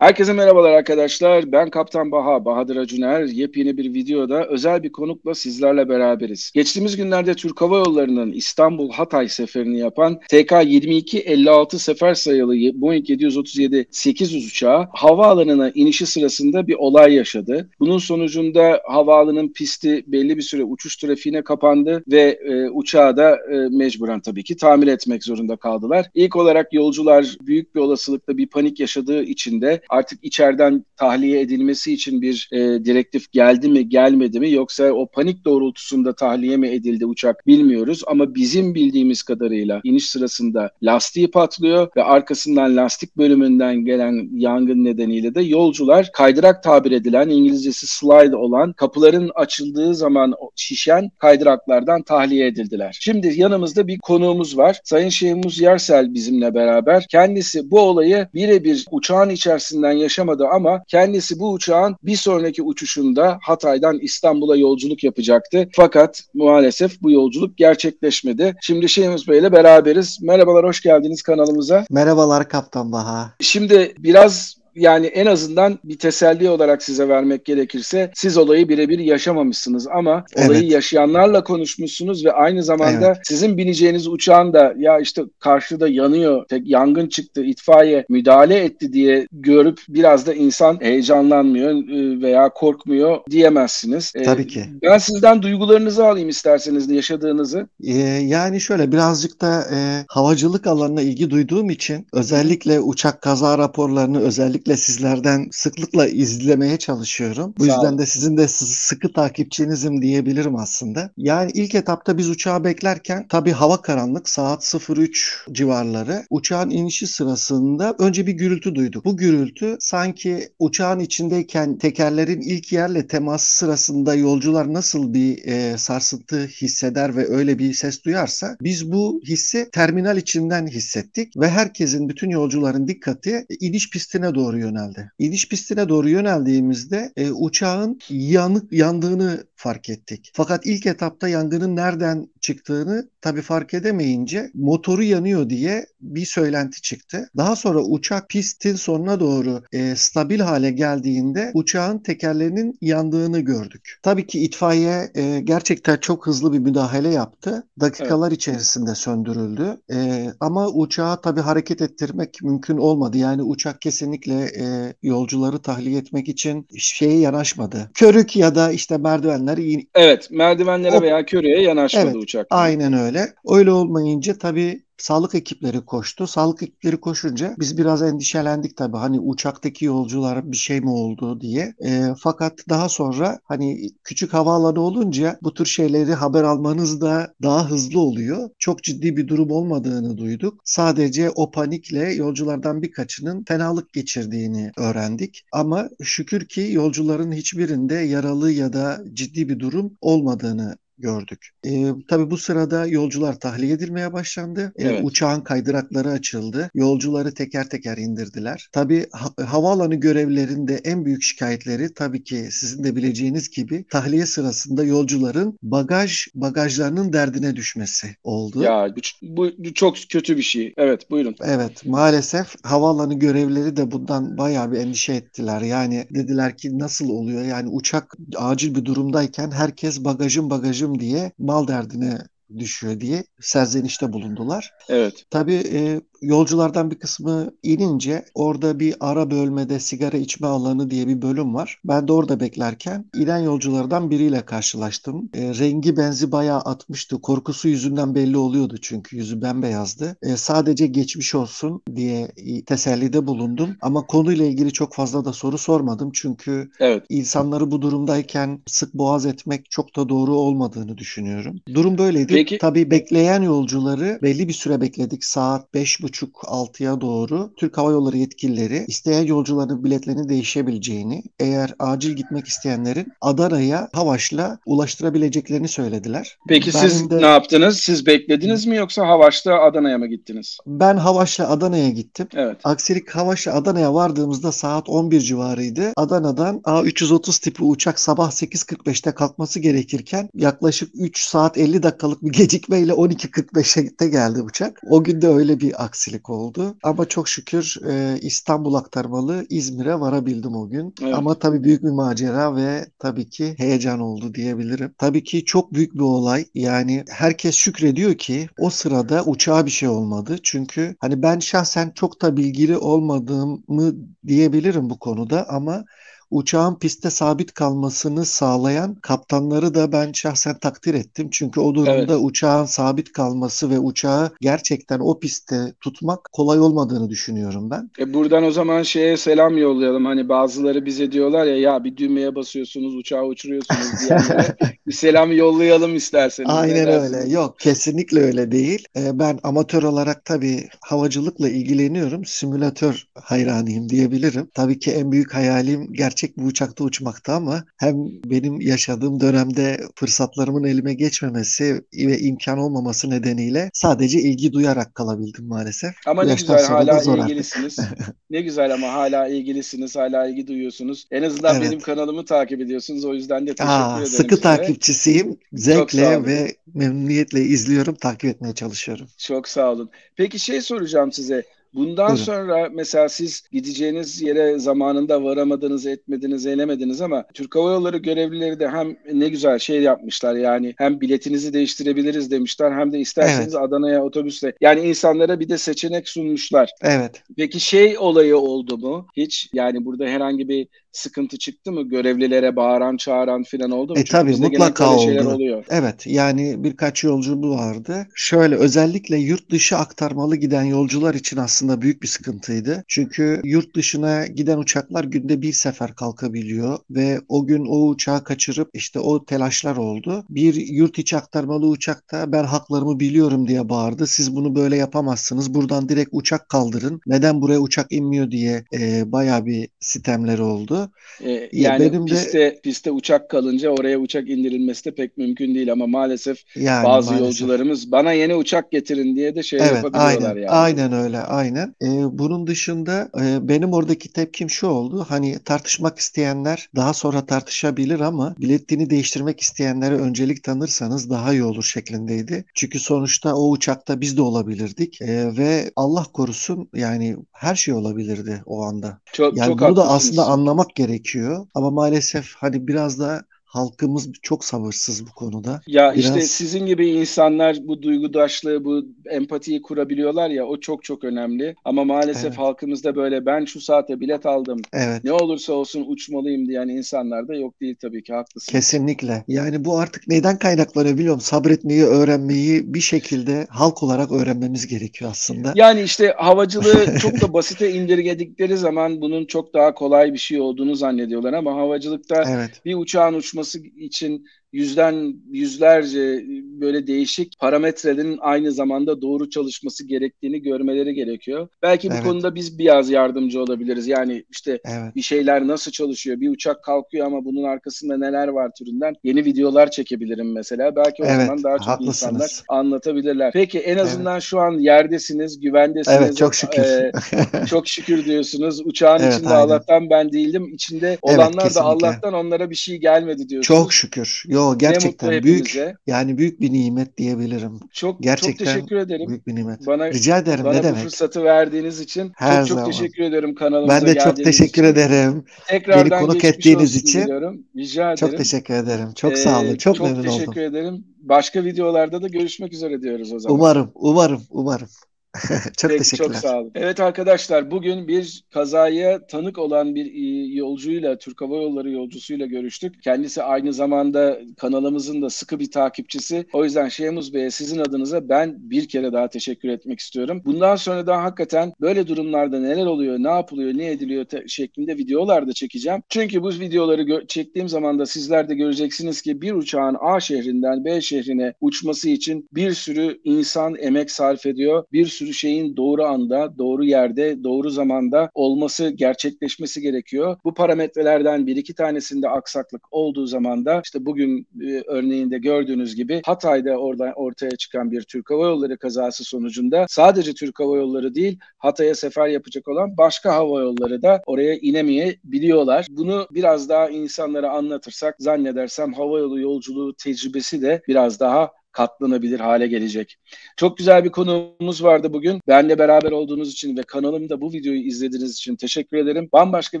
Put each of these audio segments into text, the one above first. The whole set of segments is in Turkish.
Herkese merhabalar arkadaşlar. Ben Kaptan Baha, Bahadır Acuner. Yepyeni bir videoda özel bir konukla sizlerle beraberiz. Geçtiğimiz günlerde Türk Hava Yolları'nın İstanbul-Hatay seferini yapan TK-2256 sefer sayılı Boeing 737-800 uçağı havaalanına inişi sırasında bir olay yaşadı. Bunun sonucunda havaalanının pisti belli bir süre uçuş trafiğine kapandı ve e, uçağı da e, mecburen tabii ki tamir etmek zorunda kaldılar. İlk olarak yolcular büyük bir olasılıkla bir panik yaşadığı için de artık içeriden tahliye edilmesi için bir e, direktif geldi mi gelmedi mi yoksa o panik doğrultusunda tahliye mi edildi uçak bilmiyoruz ama bizim bildiğimiz kadarıyla iniş sırasında lastiği patlıyor ve arkasından lastik bölümünden gelen yangın nedeniyle de yolcular kaydırak tabir edilen İngilizcesi slide olan kapıların açıldığı zaman şişen kaydıraklardan tahliye edildiler. Şimdi yanımızda bir konuğumuz var. Sayın Şehmuz Yersel bizimle beraber. Kendisi bu olayı birebir uçağın içerisinde üzerinden yaşamadı ama kendisi bu uçağın bir sonraki uçuşunda Hatay'dan İstanbul'a yolculuk yapacaktı. Fakat maalesef bu yolculuk gerçekleşmedi. Şimdi Şeyhimiz Bey ile beraberiz. Merhabalar, hoş geldiniz kanalımıza. Merhabalar Kaptan Baha. Şimdi biraz yani en azından bir teselli olarak size vermek gerekirse siz olayı birebir yaşamamışsınız ama olayı evet. yaşayanlarla konuşmuşsunuz ve aynı zamanda evet. sizin bineceğiniz uçağın da ya işte karşıda yanıyor, tek yangın çıktı, itfaiye müdahale etti diye görüp biraz da insan heyecanlanmıyor e, veya korkmuyor diyemezsiniz. E, Tabii ki. Ben sizden duygularınızı alayım isterseniz yaşadığınızı. Ee, yani şöyle birazcık da e, havacılık alanına ilgi duyduğum için özellikle uçak kaza raporlarını özellikle özellikle sizlerden sıklıkla izlemeye çalışıyorum. Bu Sağ yüzden olun. de sizin de sıkı takipçinizim diyebilirim aslında. Yani ilk etapta biz uçağı beklerken tabii hava karanlık saat 03 civarları. Uçağın inişi sırasında önce bir gürültü duyduk. Bu gürültü sanki uçağın içindeyken tekerlerin ilk yerle teması sırasında yolcular nasıl bir e, sarsıntı hisseder ve öyle bir ses duyarsa biz bu hissi terminal içinden hissettik ve herkesin bütün yolcuların dikkati iniş pistine doğru doğru yöneldi. İniş pistine doğru yöneldiğimizde e, uçağın yanık yandığını fark ettik. Fakat ilk etapta yangının nereden çıktığını tabii fark edemeyince motoru yanıyor diye bir söylenti çıktı. Daha sonra uçak pistin sonuna doğru e, stabil hale geldiğinde uçağın tekerlerinin yandığını gördük. Tabii ki itfaiye e, gerçekten çok hızlı bir müdahale yaptı. Dakikalar evet. içerisinde söndürüldü. E, ama uçağı tabii hareket ettirmek mümkün olmadı. Yani uçak kesinlikle e, yolcuları tahliye etmek için şeye yanaşmadı. Körük ya da işte merdivenler. Evet merdivenlere o, veya körüye yanaşmadı evet, uçak. Aynen öyle. Öyle olmayınca tabii sağlık ekipleri koştu. Sağlık ekipleri koşunca biz biraz endişelendik tabii. Hani uçaktaki yolculara bir şey mi oldu diye. E, fakat daha sonra hani küçük havaalanı olunca bu tür şeyleri haber almanız da daha hızlı oluyor. Çok ciddi bir durum olmadığını duyduk. Sadece o panikle yolculardan birkaçının fenalık geçirdiğini öğrendik. Ama şükür ki yolcuların hiçbirinde yaralı ya da ciddi bir durum olmadığını gördük. E, tabii bu sırada yolcular tahliye edilmeye başlandı. E, evet. Uçağın kaydırakları açıldı. Yolcuları teker teker indirdiler. Tabii ha- havaalanı görevlerinde en büyük şikayetleri tabii ki sizin de bileceğiniz gibi tahliye sırasında yolcuların bagaj bagajlarının derdine düşmesi oldu. Ya bu, bu çok kötü bir şey. Evet buyurun. Evet maalesef havaalanı görevleri de bundan bayağı bir endişe ettiler. Yani dediler ki nasıl oluyor? Yani uçak acil bir durumdayken herkes bagajım yaşıyorum diye mal derdine düşüyor diye serzenişte bulundular. Evet. Tabii e, yolculardan bir kısmı inince orada bir ara bölmede sigara içme alanı diye bir bölüm var. Ben de orada beklerken inen yolculardan biriyle karşılaştım. E, rengi benzi bayağı atmıştı. Korkusu yüzünden belli oluyordu çünkü yüzü bembeyazdı. E, sadece geçmiş olsun diye tesellide bulundum. Ama konuyla ilgili çok fazla da soru sormadım. Çünkü evet. insanları bu durumdayken sık boğaz etmek çok da doğru olmadığını düşünüyorum. Durum böyleydi. Peki. Tabii bekleyen yolcuları belli bir süre bekledik. Saat 5.30 5.30-6'ya doğru Türk Hava Yolları yetkilileri isteyen yolcuların biletlerini değişebileceğini, eğer acil gitmek isteyenlerin Adana'ya Havaş'la ulaştırabileceklerini söylediler. Peki ben siz de, ne yaptınız? Siz beklediniz mi yoksa Havaş'ta Adana'ya mı gittiniz? Ben Havaş'la Adana'ya gittim. Evet. Aksilik Havaş'la Adana'ya vardığımızda saat 11 civarıydı. Adana'dan A330 tipi uçak sabah 8.45'te kalkması gerekirken yaklaşık 3 saat 50 dakikalık bir gecikmeyle 12.45'te geldi uçak. O gün de öyle bir aksilik aksilik oldu. Ama çok şükür e, İstanbul aktarmalı İzmir'e varabildim o gün. Evet. Ama tabii büyük bir macera ve tabii ki heyecan oldu diyebilirim. Tabii ki çok büyük bir olay. Yani herkes şükrediyor ki o sırada uçağa bir şey olmadı. Çünkü hani ben şahsen çok da bilgili olmadığımı diyebilirim bu konuda ama uçağın pistte sabit kalmasını sağlayan kaptanları da ben şahsen takdir ettim. Çünkü o durumda evet. uçağın sabit kalması ve uçağı gerçekten o pistte tutmak kolay olmadığını düşünüyorum ben. E buradan o zaman şeye selam yollayalım. Hani bazıları bize diyorlar ya ya bir düğmeye basıyorsunuz uçağı uçuruyorsunuz diyenlere bir selam yollayalım isterseniz. Aynen öyle. Yok kesinlikle öyle değil. E, ben amatör olarak tabii havacılıkla ilgileniyorum. Simülatör hayranıyım diyebilirim. Tabii ki en büyük hayalim gerçek bir uçakta uçmakta ama hem benim yaşadığım dönemde fırsatlarımın elime geçmemesi ve imkan olmaması nedeniyle sadece ilgi duyarak kalabildim maalesef. Ama ne güzel hala ilgilisiniz. ne güzel ama hala ilgilisiniz, hala ilgi duyuyorsunuz. En azından evet. benim kanalımı takip ediyorsunuz. O yüzden de teşekkür Aa, ederim Sıkı size. Takipçisiyim. Zevkle ve memnuniyetle izliyorum, takip etmeye çalışıyorum. Çok sağ olun. Peki şey soracağım size. Bundan Buyurun. sonra mesela siz gideceğiniz yere zamanında varamadınız, etmediniz, eylemediniz ama Türk Hava Yolları görevlileri de hem ne güzel şey yapmışlar yani hem biletinizi değiştirebiliriz demişler hem de isterseniz evet. Adana'ya otobüsle yani insanlara bir de seçenek sunmuşlar. Evet. Peki şey olayı oldu mu hiç yani burada herhangi bir sıkıntı çıktı mı? Görevlilere bağıran, çağıran falan oldu mu? E tabii mutlaka oldu. Oluyor. Evet yani birkaç yolcu vardı. Şöyle özellikle yurt dışı aktarmalı giden yolcular için aslında büyük bir sıkıntıydı. Çünkü yurt dışına giden uçaklar günde bir sefer kalkabiliyor ve o gün o uçağı kaçırıp işte o telaşlar oldu. Bir yurt içi aktarmalı uçakta ben haklarımı biliyorum diye bağırdı. Siz bunu böyle yapamazsınız. Buradan direkt uçak kaldırın. Neden buraya uçak inmiyor diye e, baya bir sitemleri oldu. Ee, yani benim piste, de, piste uçak kalınca oraya uçak indirilmesi de pek mümkün değil ama maalesef yani bazı maalesef. yolcularımız bana yeni uçak getirin diye de şey evet, yapabiliyorlar aynen, yani. Aynen öyle aynen. Ee, bunun dışında e, benim oradaki tepkim şu oldu. Hani tartışmak isteyenler daha sonra tartışabilir ama biletini değiştirmek isteyenlere öncelik tanırsanız daha iyi olur şeklindeydi. Çünkü sonuçta o uçakta biz de olabilirdik ee, ve Allah korusun yani her şey olabilirdi o anda. Çok, yani çok bunu da aslında anlamak gerekiyor. Ama maalesef hani biraz da halkımız çok sabırsız bu konuda. Ya Biraz... işte sizin gibi insanlar bu duygudaşlığı, bu empatiyi kurabiliyorlar ya o çok çok önemli. Ama maalesef evet. halkımızda böyle ben şu saate bilet aldım. Evet. Ne olursa olsun uçmalıyım diyen insanlar da yok değil tabii ki haklısın. Kesinlikle. Yani bu artık neden kaynaklanıyor biliyorum. Sabretmeyi, öğrenmeyi bir şekilde halk olarak öğrenmemiz gerekiyor aslında. Yani işte havacılığı çok da basite indirgedikleri zaman bunun çok daha kolay bir şey olduğunu zannediyorlar ama havacılıkta evet. bir uçağın uçması çalışması için yüzden yüzlerce böyle değişik parametrelerin aynı zamanda doğru çalışması gerektiğini görmeleri gerekiyor. Belki bu evet. konuda biz biraz yardımcı olabiliriz. Yani işte evet. bir şeyler nasıl çalışıyor? Bir uçak kalkıyor ama bunun arkasında neler var türünden yeni videolar çekebilirim mesela. Belki o evet, zaman daha çok haklısınız. insanlar anlatabilirler. Peki en azından evet. şu an yerdesiniz, güvendesiniz. Evet çok şükür. Ee, çok şükür diyorsunuz. Uçağın evet, içinde aynen. Allah'tan ben değildim. İçinde olanlar evet, da Allah'tan onlara bir şey gelmedi diyorsunuz. Çok şükür. Yok Yo gerçekten büyük yani büyük bir nimet diyebilirim. Çok gerçekten çok teşekkür ederim. Büyük bir nimet. Bana, Rica ederim bana ne bu demek. fırsatı verdiğiniz için Her çok zaman. çok teşekkür ederim kanalımıza Ben de çok teşekkür için. ederim. Tekrardan Beni konuk ettiğiniz için. Diliyorum. Rica ederim. Çok teşekkür ederim. Çok ee, sağ olun. Çok, çok memnun oldum. Çok teşekkür ederim. Başka videolarda da görüşmek üzere diyoruz o zaman. Umarım, umarım, umarım. çok Peki, teşekkürler. Çok sağ olun. Evet arkadaşlar bugün bir kazaya tanık olan bir e, yolcuyla, Türk Hava Yolları yolcusuyla görüştük. Kendisi aynı zamanda kanalımızın da sıkı bir takipçisi. O yüzden Şeyhmuz Bey'e sizin adınıza ben bir kere daha teşekkür etmek istiyorum. Bundan sonra da hakikaten böyle durumlarda neler oluyor, ne yapılıyor, ne ediliyor şeklinde videolar da çekeceğim. Çünkü bu videoları çektiğim zaman da sizler de göreceksiniz ki bir uçağın A şehrinden B şehrine uçması için bir sürü insan emek sarf ediyor. Bir sürü şeyin doğru anda, doğru yerde, doğru zamanda olması, gerçekleşmesi gerekiyor. Bu parametrelerden bir iki tanesinde aksaklık olduğu zaman da işte bugün e, örneğinde gördüğünüz gibi Hatay'da orada ortaya çıkan bir Türk Hava Yolları kazası sonucunda sadece Türk Hava Yolları değil Hatay'a sefer yapacak olan başka hava yolları da oraya inemeyebiliyorlar. Bunu biraz daha insanlara anlatırsak zannedersem hava yolu yolculuğu tecrübesi de biraz daha katlanabilir hale gelecek. Çok güzel bir konuğumuz vardı bugün. Benle beraber olduğunuz için ve kanalımda bu videoyu izlediğiniz için teşekkür ederim. Bambaşka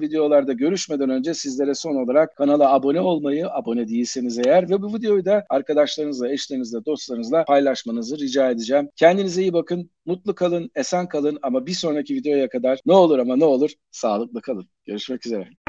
videolarda görüşmeden önce sizlere son olarak kanala abone olmayı, abone değilseniz eğer ve bu videoyu da arkadaşlarınızla, eşlerinizle, dostlarınızla paylaşmanızı rica edeceğim. Kendinize iyi bakın, mutlu kalın, esen kalın ama bir sonraki videoya kadar ne olur ama ne olur sağlıklı kalın. Görüşmek üzere.